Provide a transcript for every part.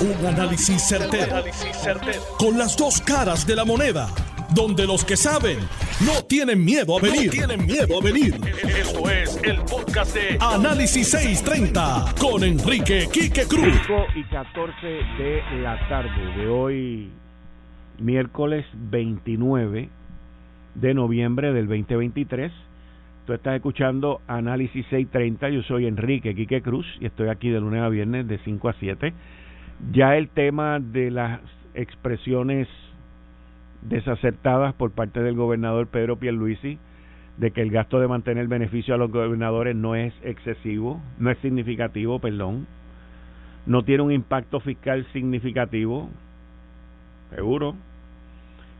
Un análisis certero, Con las dos caras de la moneda. Donde los que saben no tienen miedo a venir. tienen miedo a venir. Esto es el podcast de Análisis 630 con Enrique Quique Cruz. 5 y 14 de la tarde de hoy, miércoles 29 de noviembre del 2023. Tú estás escuchando Análisis 630. Yo soy Enrique Quique Cruz y estoy aquí de lunes a viernes de 5 a 7. Ya el tema de las expresiones desacertadas por parte del gobernador Pedro Pierluisi de que el gasto de mantener beneficio a los gobernadores no es excesivo, no es significativo, perdón, no tiene un impacto fiscal significativo, seguro,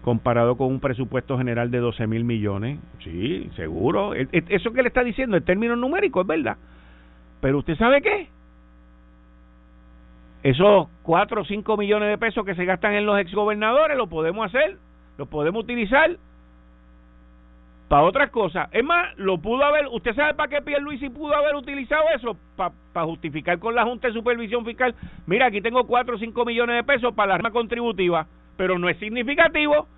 comparado con un presupuesto general de 12 mil millones, sí, seguro, e, e, eso que le está diciendo en términos numéricos es verdad, pero usted sabe qué, esos 4 o 5 millones de pesos que se gastan en los exgobernadores lo podemos hacer lo podemos utilizar para otras cosas. Es más, lo pudo haber, ¿usted sabe para qué Pierluisi pudo haber utilizado eso? Para justificar con la Junta de Supervisión Fiscal, mira, aquí tengo 4 o 5 millones de pesos para la arma contributiva, pero no es significativo.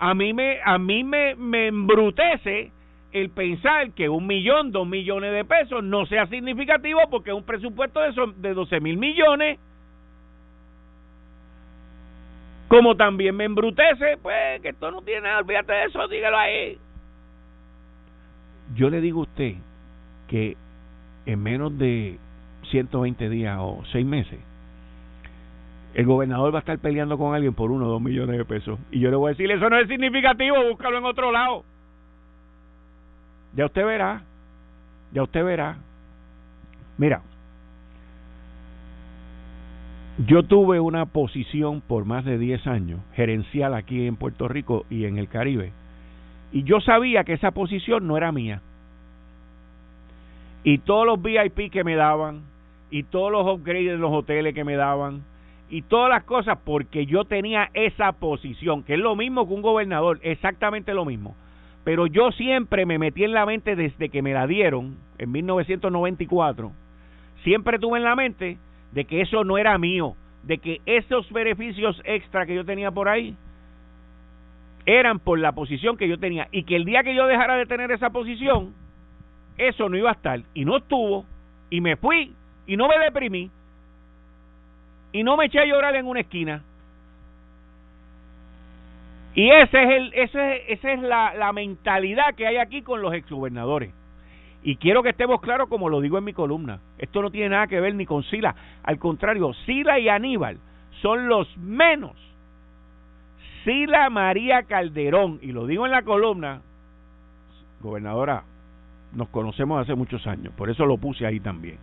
A mí me, a mí me, me embrutece el pensar que un millón, dos millones de pesos no sea significativo porque es un presupuesto de, de 12 mil millones como también me embrutece, pues que esto no tiene nada, olvídate de eso, dígalo ahí. Yo le digo a usted que en menos de 120 días o 6 meses, el gobernador va a estar peleando con alguien por uno o dos millones de pesos. Y yo le voy a decir, eso no es significativo, búscalo en otro lado. Ya usted verá, ya usted verá. Mira, yo tuve una posición por más de 10 años, gerencial aquí en Puerto Rico y en el Caribe, y yo sabía que esa posición no era mía. Y todos los VIP que me daban, y todos los upgrades en los hoteles que me daban, y todas las cosas, porque yo tenía esa posición, que es lo mismo que un gobernador, exactamente lo mismo. Pero yo siempre me metí en la mente desde que me la dieron, en 1994, siempre tuve en la mente de que eso no era mío, de que esos beneficios extra que yo tenía por ahí eran por la posición que yo tenía y que el día que yo dejara de tener esa posición, eso no iba a estar y no estuvo y me fui y no me deprimí y no me eché a llorar en una esquina. Y ese es el, ese, esa es la, la mentalidad que hay aquí con los exgobernadores. Y quiero que estemos claros, como lo digo en mi columna, esto no tiene nada que ver ni con Sila. Al contrario, Sila y Aníbal son los menos. Sila María Calderón, y lo digo en la columna, gobernadora, nos conocemos hace muchos años, por eso lo puse ahí también.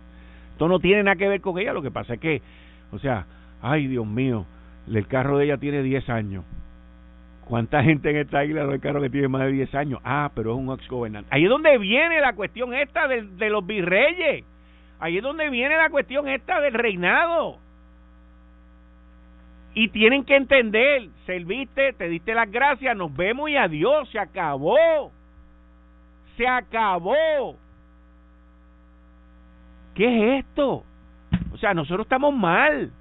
Esto no tiene nada que ver con ella, lo que pasa es que, o sea, ay Dios mío, el carro de ella tiene 10 años ¿Cuánta gente en esta isla no hay carro que tiene más de 10 años? Ah, pero es un ex gobernante. Ahí es donde viene la cuestión esta de, de los virreyes. Ahí es donde viene la cuestión esta del reinado. Y tienen que entender, serviste, te diste las gracias, nos vemos y adiós, se acabó. Se acabó. ¿Qué es esto? O sea, nosotros estamos mal.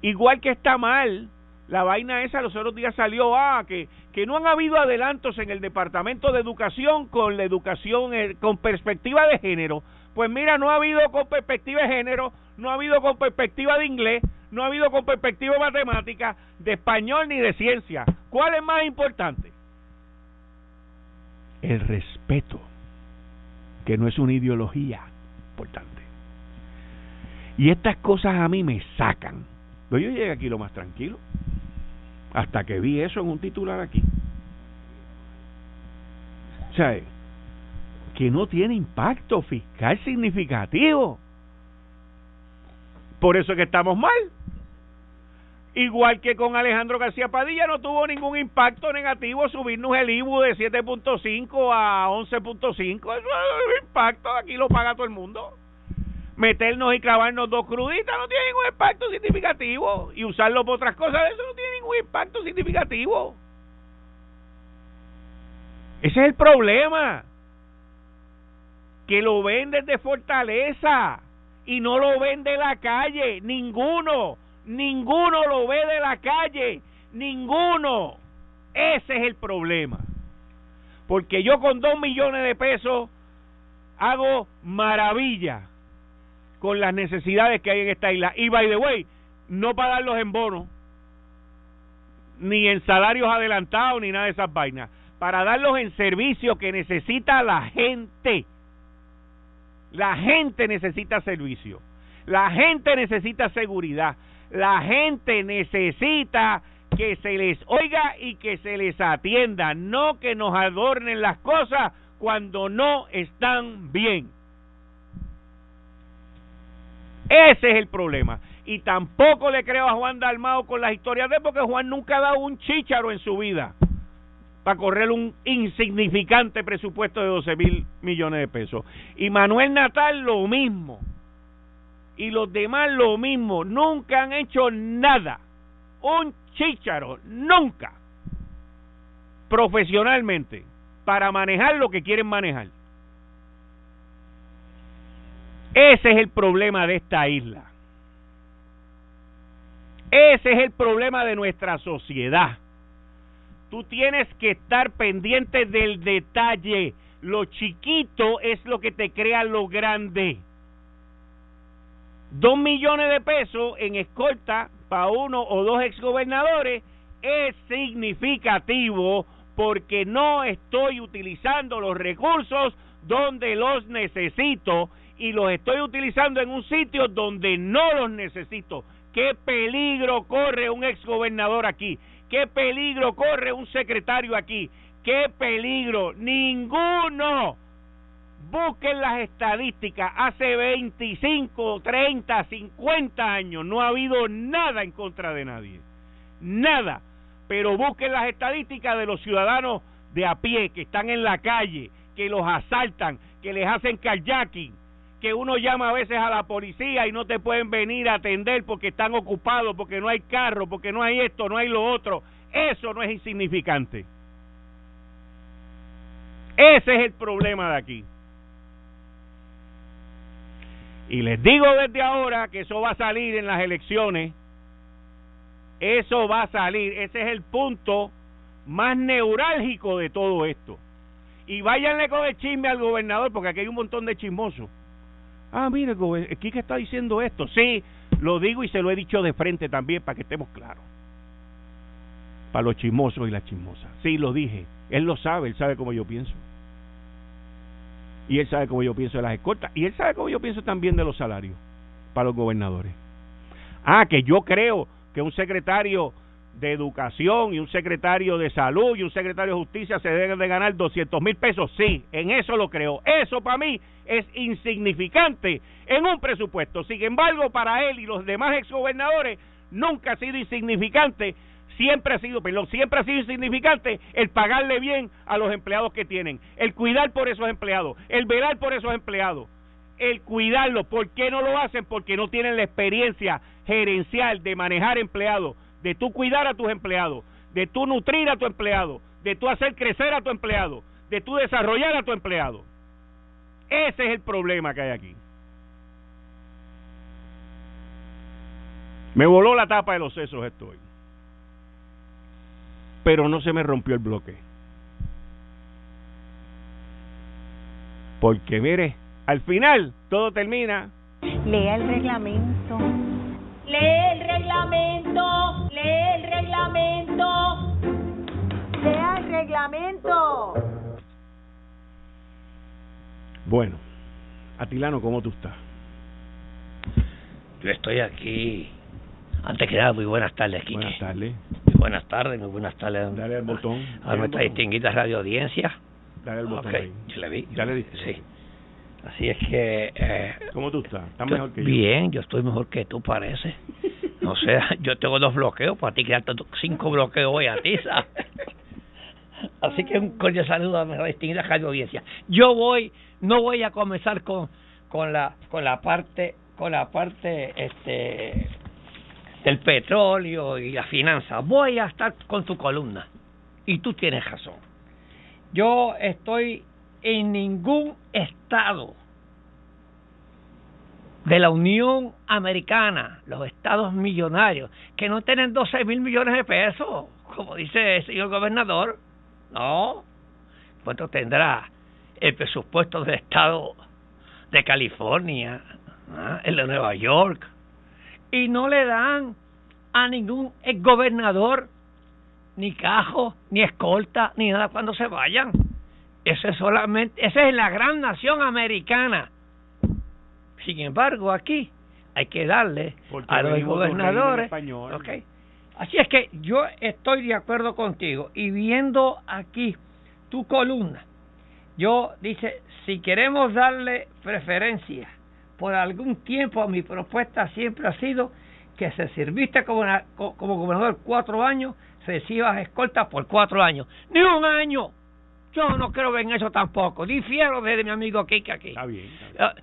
Igual que está mal la vaina esa los otros días salió, ah, que, que no han habido adelantos en el Departamento de Educación con la educación eh, con perspectiva de género. Pues mira, no ha habido con perspectiva de género, no ha habido con perspectiva de inglés, no ha habido con perspectiva de matemática, de español ni de ciencia. ¿Cuál es más importante? El respeto, que no es una ideología importante. Y estas cosas a mí me sacan. Pero yo llegué aquí lo más tranquilo hasta que vi eso en un titular aquí. O sea, que no tiene impacto fiscal significativo. Por eso es que estamos mal. Igual que con Alejandro García Padilla no tuvo ningún impacto negativo subirnos el IBU de 7.5 a 11.5. Eso es impacto, aquí lo paga todo el mundo meternos y clavarnos dos cruditas no tiene ningún impacto significativo y usarlo por otras cosas eso no tiene ningún impacto significativo ese es el problema que lo ven desde fortaleza y no lo ven de la calle, ninguno, ninguno lo ve de la calle, ninguno. Ese es el problema. Porque yo con dos millones de pesos hago maravilla con las necesidades que hay en esta isla. Y by the way, no para darlos en bonos, ni en salarios adelantados, ni nada de esas vainas. Para darlos en servicio que necesita la gente. La gente necesita servicio. La gente necesita seguridad. La gente necesita que se les oiga y que se les atienda, no que nos adornen las cosas cuando no están bien. Ese es el problema. Y tampoco le creo a Juan Dalmao con las historias de él, porque Juan nunca ha dado un chícharo en su vida para correr un insignificante presupuesto de 12 mil millones de pesos. Y Manuel Natal lo mismo. Y los demás lo mismo. Nunca han hecho nada. Un chícharo. Nunca. Profesionalmente. Para manejar lo que quieren manejar. Ese es el problema de esta isla. Ese es el problema de nuestra sociedad. Tú tienes que estar pendiente del detalle. Lo chiquito es lo que te crea lo grande. Dos millones de pesos en escolta para uno o dos exgobernadores es significativo porque no estoy utilizando los recursos donde los necesito y los estoy utilizando en un sitio donde no los necesito. ¿Qué peligro corre un exgobernador aquí? ¿Qué peligro corre un secretario aquí? ¿Qué peligro? Ninguno. Busquen las estadísticas. Hace 25, 30, 50 años no ha habido nada en contra de nadie. Nada. Pero busquen las estadísticas de los ciudadanos de a pie que están en la calle, que los asaltan, que les hacen kayaking, que uno llama a veces a la policía y no te pueden venir a atender porque están ocupados, porque no hay carro, porque no hay esto, no hay lo otro. Eso no es insignificante. Ese es el problema de aquí. Y les digo desde ahora que eso va a salir en las elecciones. Eso va a salir. Ese es el punto más neurálgico de todo esto. Y váyanle con el chisme al gobernador, porque aquí hay un montón de chismosos Ah, mire, que está diciendo esto. Sí, lo digo y se lo he dicho de frente también para que estemos claros. Para los chismosos y las chismosas. Sí, lo dije. Él lo sabe, él sabe cómo yo pienso. Y él sabe cómo yo pienso de las escoltas. Y él sabe cómo yo pienso también de los salarios para los gobernadores. Ah, que yo creo que un secretario de Educación y un secretario de Salud y un secretario de Justicia se deben de ganar 200 mil pesos. Sí, en eso lo creo. Eso para mí es insignificante en un presupuesto. Sin embargo, para él y los demás exgobernadores nunca ha sido insignificante. Siempre ha sido, pero siempre ha sido insignificante el pagarle bien a los empleados que tienen, el cuidar por esos empleados, el velar por esos empleados, el cuidarlos. ¿Por qué no lo hacen? Porque no tienen la experiencia gerencial de manejar empleados de tú cuidar a tus empleados, de tú nutrir a tu empleado, de tú hacer crecer a tu empleado, de tú desarrollar a tu empleado. Ese es el problema que hay aquí. Me voló la tapa de los sesos estoy. Pero no se me rompió el bloque. Porque mire, al final todo termina. Lea el reglamento. Lee el reglamento. Lee el reglamento. Lea el reglamento. Bueno, Atilano, ¿cómo tú estás? Yo estoy aquí. Antes que nada, muy buenas tardes, Kike. Buenas tardes. Muy buenas tardes, muy buenas tardes. Dale al botón. A nuestra distinguida radio audiencia. Dale al botón ahí. Yo le vi. Ya le diste. Sí. Así es que... Eh, ¿Cómo tú estás? ¿Estás mejor que yo? Bien, yo estoy mejor que tú, parece. O sea, yo tengo dos bloqueos, para ti quedarte cinco bloqueos hoy a ti, ¿sabes? Así que un cordial saludo a nuestra distinguida radio audiencia. Yo voy, no voy a comenzar con, con la con la parte con la parte este del petróleo y la finanza. Voy a estar con tu columna. Y tú tienes razón. Yo estoy en ningún estado de la Unión Americana, los estados millonarios, que no tienen 12 mil millones de pesos, como dice el señor gobernador. No. ¿Cuánto tendrá el presupuesto del estado de California, ¿ah? el de Nueva York? Y no le dan a ningún gobernador ni cajo, ni escolta, ni nada cuando se vayan. Ese es solamente, esa es la gran nación americana. Sin embargo, aquí hay que darle a los gobernadores. Okay. Así es que yo estoy de acuerdo contigo y viendo aquí tu columna, yo dice, si queremos darle preferencia por algún tiempo, mi propuesta siempre ha sido que se sirviste como, como gobernador cuatro años, recibas escoltas por cuatro años. Ni un año. Yo no creo en eso tampoco. Difiero de mi amigo Kike aquí. Está bien. Ah,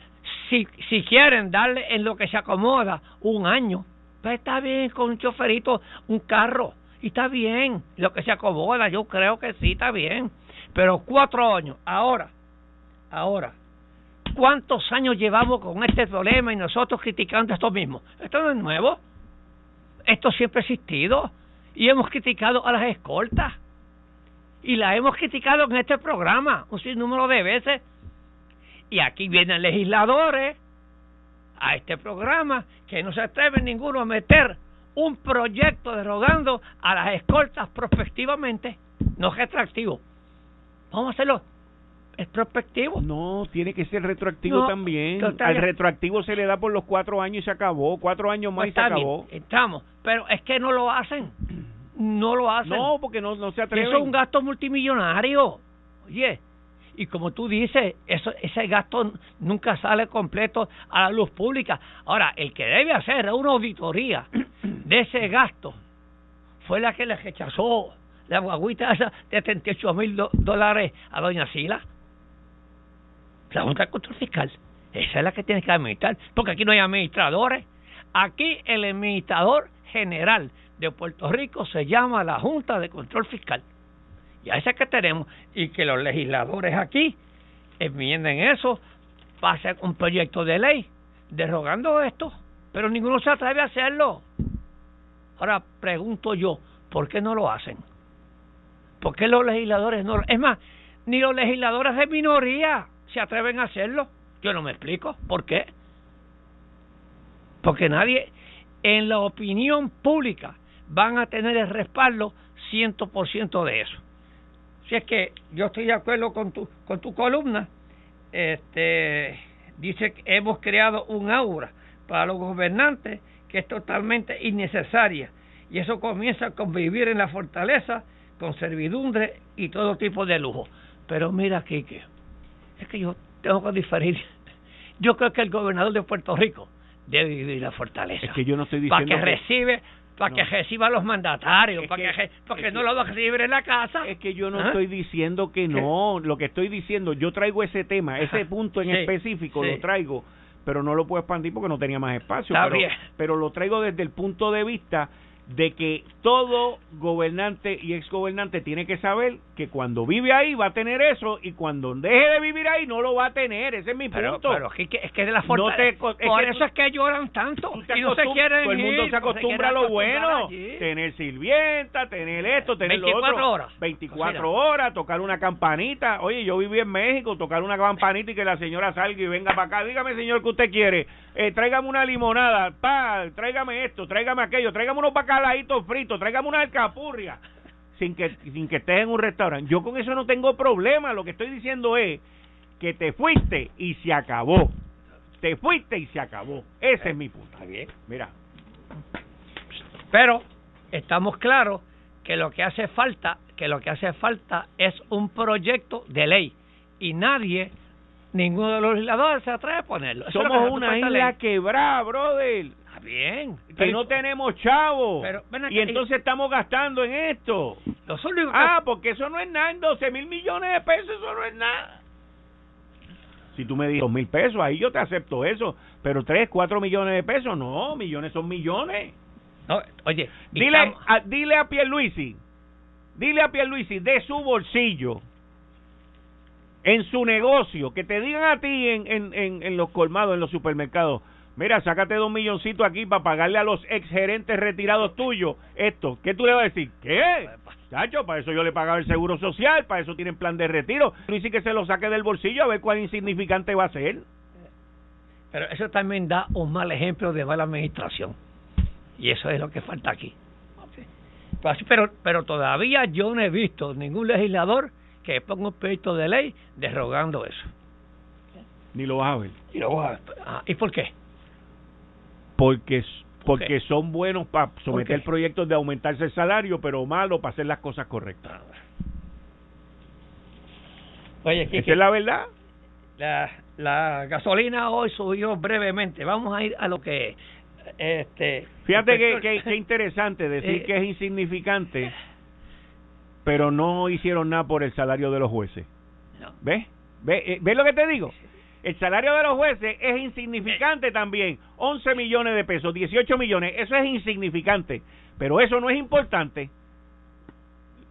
si, si quieren darle en lo que se acomoda un año, pues está bien con un choferito, un carro. Y está bien, lo que se acomoda, yo creo que sí, está bien. Pero cuatro años, ahora, ahora, ¿cuántos años llevamos con este problema y nosotros criticando esto mismo? Esto no es nuevo. Esto siempre ha existido. Y hemos criticado a las escoltas. Y la hemos criticado en este programa un sinnúmero de veces. Y aquí vienen legisladores a este programa que no se atreven ninguno a meter un proyecto derogando a las escoltas prospectivamente, no retroactivo. Vamos a hacerlo. Es prospectivo. No, tiene que ser retroactivo también. Al retroactivo se le da por los cuatro años y se acabó. Cuatro años más y se acabó. estamos. Pero es que no lo hacen. No lo hacen. No, porque no, no se atreven. Eso es un gasto multimillonario. Oye, y como tú dices, eso, ese gasto nunca sale completo a la luz pública. Ahora, el que debe hacer una auditoría de ese gasto fue la que le rechazó la guaguita esa de 38 mil dólares a doña Sila. La Junta de Control Fiscal. Esa es la que tiene que administrar, porque aquí no hay administradores. Aquí el administrador general de Puerto Rico se llama la Junta de Control Fiscal. Y a esa que tenemos, y que los legisladores aquí enmienden eso, pasen un proyecto de ley derogando esto, pero ninguno se atreve a hacerlo. Ahora pregunto yo, ¿por qué no lo hacen? ¿Por qué los legisladores no lo Es más, ni los legisladores de minoría se atreven a hacerlo. Yo no me explico. ¿Por qué? Porque nadie en la opinión pública van a tener el respaldo 100% de eso. Si es que yo estoy de acuerdo con tu, con tu columna, este, dice que hemos creado un aura para los gobernantes que es totalmente innecesaria y eso comienza con vivir en la fortaleza con servidumbre y todo tipo de lujo. Pero mira, Kike, es que yo tengo que diferir. Yo creo que el gobernador de Puerto Rico debe vivir en la fortaleza. Es que yo no estoy diciendo para que, recibe para que reciba a los mandatarios, para que, porque no lo recibir en la casa. Es que yo no ¿Ah? estoy diciendo que no, lo que estoy diciendo, yo traigo ese tema, ese punto en específico lo traigo, pero no lo puedo expandir porque no tenía más espacio, pero, pero lo traigo desde el punto de vista de que todo gobernante y exgobernante tiene que saber que cuando vive ahí va a tener eso y cuando deje de vivir ahí no lo va a tener. Ese es mi punto. Pero, es, que, es que de la fortaleza. por eso es que lloran tanto y no se quieren Todo el mundo se acostumbra a lo bueno. Tener sirvienta, tener esto, tener lo otro. horas. 24 horas, tocar una campanita. Oye, yo viví en México, tocar una campanita y que la señora salga y venga para acá. Dígame, señor, que usted quiere. Eh, tráigame una limonada, pa, tráigame esto, tráigame aquello, tráigame unos bacalaitos fritos, tráigame una alcapurria, sin que, sin que estés en un restaurante. Yo con eso no tengo problema, lo que estoy diciendo es que te fuiste y se acabó. Te fuiste y se acabó. Ese es mi punto. bien. Mira. Pero estamos claros que lo que hace falta, que lo que hace falta es un proyecto de ley y nadie ninguno de los legisladores se atreve a ponerlo. Somos una isla quebrada, brother. Bien. Que no tenemos chavos. y entonces estamos gastando en esto. ah, porque eso no es nada. En 12 mil millones de pesos, eso no es nada. Si tú me dices dos mil pesos, ahí yo te acepto eso. Pero 3, 4 millones de pesos, no. Millones son millones. No, oye, dile, a, dile a Pierluisi, dile a Pierluisi de su bolsillo en su negocio, que te digan a ti en, en, en, los colmados, en los supermercados, mira, sácate dos milloncitos aquí para pagarle a los ex gerentes retirados tuyos esto. ¿Qué tú le vas a decir? ¿Qué? Chacho, para eso yo le pagaba el seguro social, para eso tienen plan de retiro. Tú dices que se lo saque del bolsillo a ver cuál insignificante va a ser. Pero eso también da un mal ejemplo de mala administración. Y eso es lo que falta aquí. Pero, pero todavía yo no he visto ningún legislador que ponga un proyecto de ley derogando eso. Ni lo vas a ver. ¿Y, lo vas a ver. Ah, ¿Y por qué? Porque, porque son buenos para someter proyectos de aumentarse el salario, pero malos para hacer las cosas correctas. Ah, Oye, ¿Esa es la verdad? La, la gasolina hoy subió brevemente. Vamos a ir a lo que este fíjate que, que, interesante decir eh, que es insignificante pero no hicieron nada por el salario de los jueces ¿ves? ¿ves? Eh, ¿ves lo que te digo? El salario de los jueces es insignificante también 11 millones de pesos 18 millones eso es insignificante pero eso no es importante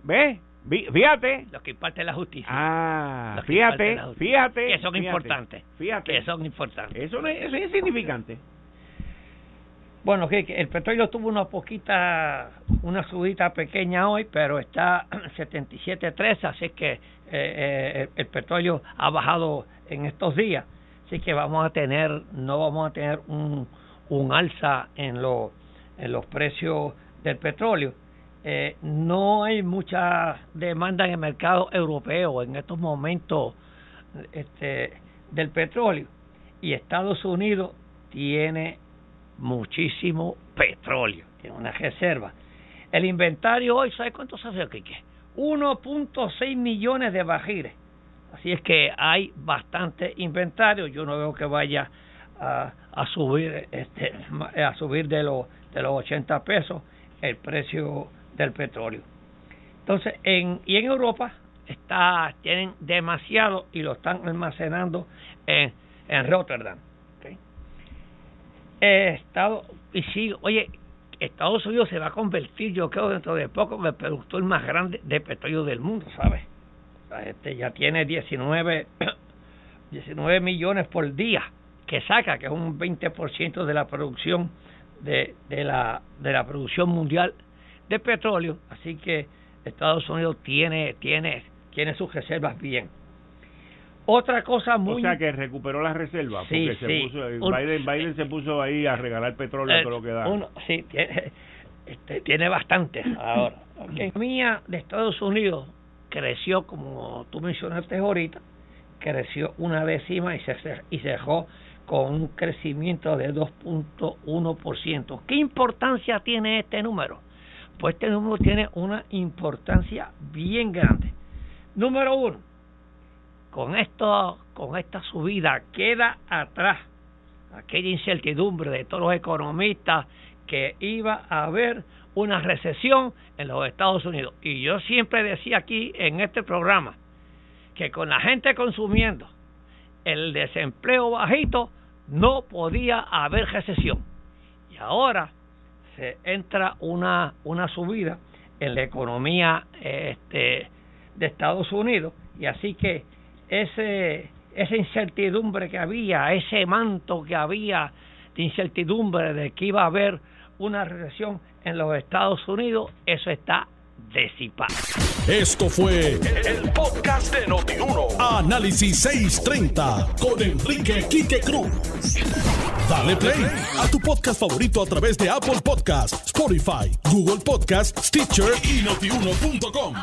¿ves? Fíjate. Lo que imparte la justicia. Ah, fíjate, fíjate. Que son importantes. Fíjate. Que son importantes. Eso, no es, eso es insignificante. Bueno, el petróleo tuvo una poquita, una subida pequeña hoy, pero está 77.13, así que eh, eh, el petróleo ha bajado en estos días. Así que vamos a tener, no vamos a tener un, un alza en, lo, en los precios del petróleo. Eh, no hay mucha demanda en el mercado europeo en estos momentos este, del petróleo y Estados Unidos tiene muchísimo petróleo, tiene una reserva. El inventario hoy, ¿sabe cuánto se hace, Kike? 1.6 millones de bajiles. Así es que hay bastante inventario. Yo no veo que vaya a, subir este, a subir de los de los 80 pesos el precio del petróleo. Entonces, en y en Europa está tienen demasiado y lo están almacenando en en Rotterdam. Estado, y sí, oye, Estados Unidos se va a convertir, yo creo, dentro de poco, en el productor más grande de petróleo del mundo, ¿sabes? Este ya tiene 19, 19 millones por día que saca, que es un 20% de la producción de, de, la, de la producción mundial de petróleo, así que Estados Unidos tiene, tiene, tiene sus reservas bien. Otra cosa muy... O sea, que recuperó las reservas, porque se puso, Biden, se puso ahí a regalar petróleo, todo lo que da. Uno, sí, tiene, este, tiene bastante ahora. La economía de Estados Unidos creció, como tú mencionaste ahorita, creció una décima y se, y dejó con un crecimiento de 2.1%. ¿Qué importancia tiene este número? Pues este número tiene una importancia bien grande. Número uno, con esto, con esta subida queda atrás aquella incertidumbre de todos los economistas que iba a haber una recesión en los Estados Unidos. Y yo siempre decía aquí en este programa que con la gente consumiendo el desempleo bajito no podía haber recesión. Y ahora se entra una, una subida en la economía este, de Estados Unidos y así que ese, esa incertidumbre que había, ese manto que había de incertidumbre de que iba a haber una recesión en los Estados Unidos, eso está disipado. Esto fue el, podcast de Notiuno. Análisis 630 con Enrique Quique Cruz. Dale play a tu podcast favorito a través de Apple Podcasts, Spotify, Google Podcasts, Stitcher y notiuno.com.